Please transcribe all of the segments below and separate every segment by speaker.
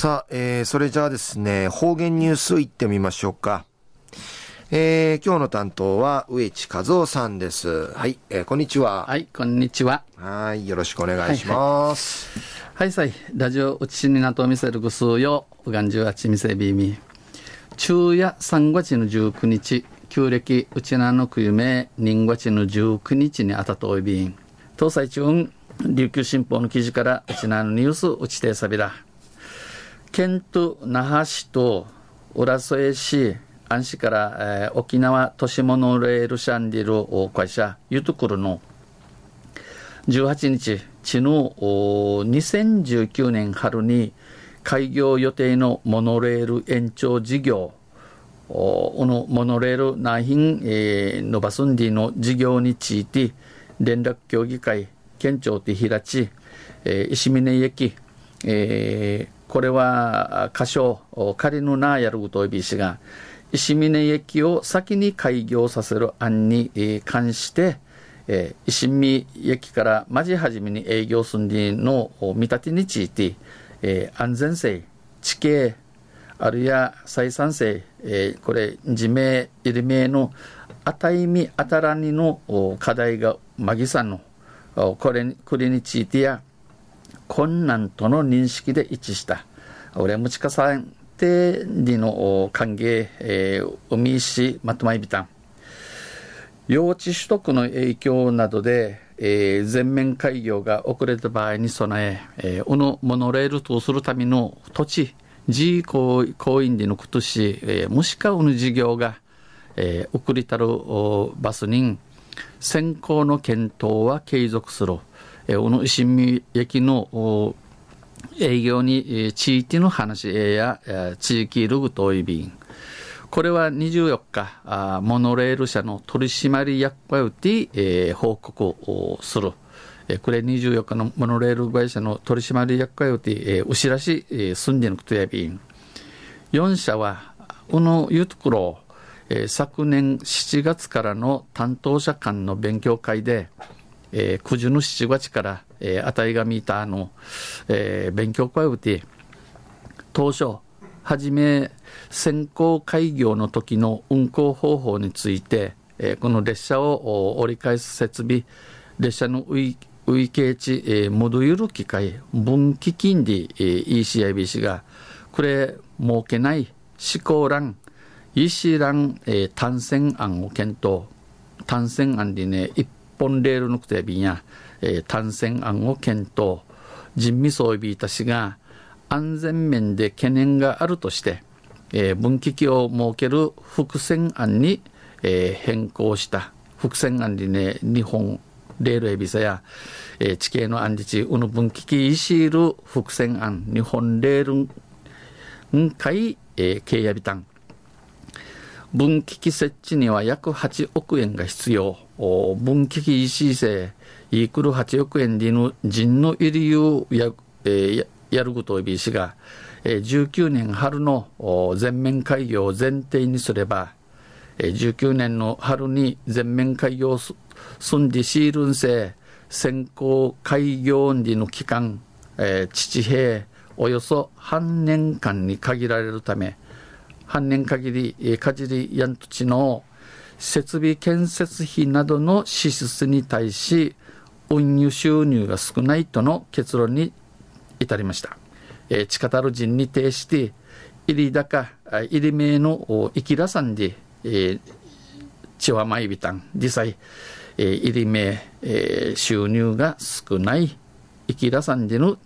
Speaker 1: さあ、えー、それじゃあですね、方言ニュースいってみましょうか。えー、今日の担当は植地和夫さんです。はい、えー、こんにちは。
Speaker 2: はい、こんにちは。
Speaker 1: はい、よろしくお願いします。
Speaker 2: はい、はい、さい、ラジオうちになと見せるぐすうよ、うがんじゅうあちみせびみ。昼夜3月の19日、旧暦うちなのくゆめ、人月の19日にあたといびん。東西中琉球新報の記事からうちなのニュースうちてさびら。県都那覇市と浦添市安市から、えー、沖縄都市モノレールシャンディル会社ユトクルの18日、地の2019年春に開業予定のモノレール延長事業、このモノレール内品、えー、伸ばすんでの事業について連絡協議会、県庁で開ち、えー、石峰駅、えー、これは仮称、仮のなやることいびしが、石峰駅を先に開業させる案に関して、え、石見駅からまじはじめに営業すんでの見立てについて、え、安全性、地形、あるいは採算性、え、これ、自明、入り名のあたいみあたらにの課題がまぎさんの、これこれについてや、困難との認識で一致した。俺もちかさんてりの歓迎、えー、海石まとまいびたん。用地取得の影響などで、えー、全面開業が遅れた場合に備え、えー、このモノレールとするための土地、G 行員でのことし、えー、もしかうぬ事業が、えー、送りたるバスに先行の検討は継続する。えー、この石見駅の営業に地域の話や地域ルグトイ便これは24日モノレール社の取締役会で、えー、報告をする。これ24日のモノレール会社の取締役会で、えー、牛らし、えー、住んでのことやびん。4社はこのいうところ、昨年7月からの担当者間の勉強会で、えー、九十の七月から、えー、あたいが見たあの、えー、勉強会をて、当初、はじめ先行開業の時の運行方法について、えー、この列車を折り返す設備、列車の浮い景地、えー、戻ゆる機会、分岐金利、えー、ECIBC が、これ、設けない思考欄、EC 欄、えー、単線案を検討。単線案でね、一本レールのくてびんや、えー、単線案を検討、人味装備いたしが、安全面で懸念があるとして、えー、分岐器を設ける伏線案に、えー、変更した。伏線案にね、日本レールエビサや、えー、地形の案日、うぬ分岐器いしいる伏線案、日本レールんかい、えー、経営ビタン、分岐器設置には約8億円が必要。分岐器 EC 制、イークル8億円での人の入りをや,、えー、やることをびしが、えー、19年春の全面開業を前提にすれば、えー、19年の春に全面開業すんでシールン制、先行開業時の期間、えー、父兵およそ半年間に限られるため、半年限り、えかじりやんとちの設備建設費などの支出に対し、運輸収入が少ないとの結論に至りました。えー、地下たる人に対して、入り高、入り名の生きらさんで、えー、血はまいびたん、実際、えー、入り名、えー、収入が少ない生きらさんでの、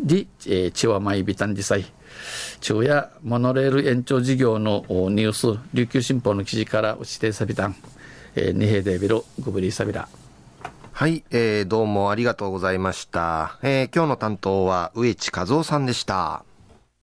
Speaker 2: で、えー、チワマイビタンディサイ、昼夜モノレール延長事業のニュース、琉球新報の記事から指定サビタン、えー、二平デビル、グブリサビラ。
Speaker 1: はい、えー、どうもありがとうございました。えー、今日の担当は植地和夫さんでした。